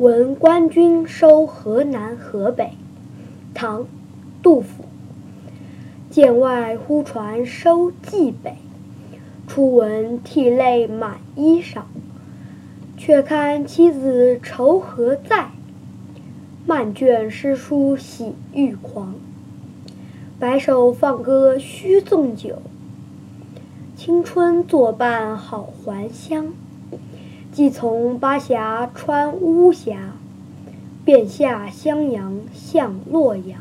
闻官军收河南河北，唐·杜甫。剑外忽传收蓟北，初闻涕泪满衣裳。却看妻子愁何在，漫卷诗书喜欲狂。白首放歌须纵酒，青春作伴好还乡。即从巴峡穿巫峡，便下襄阳向洛阳。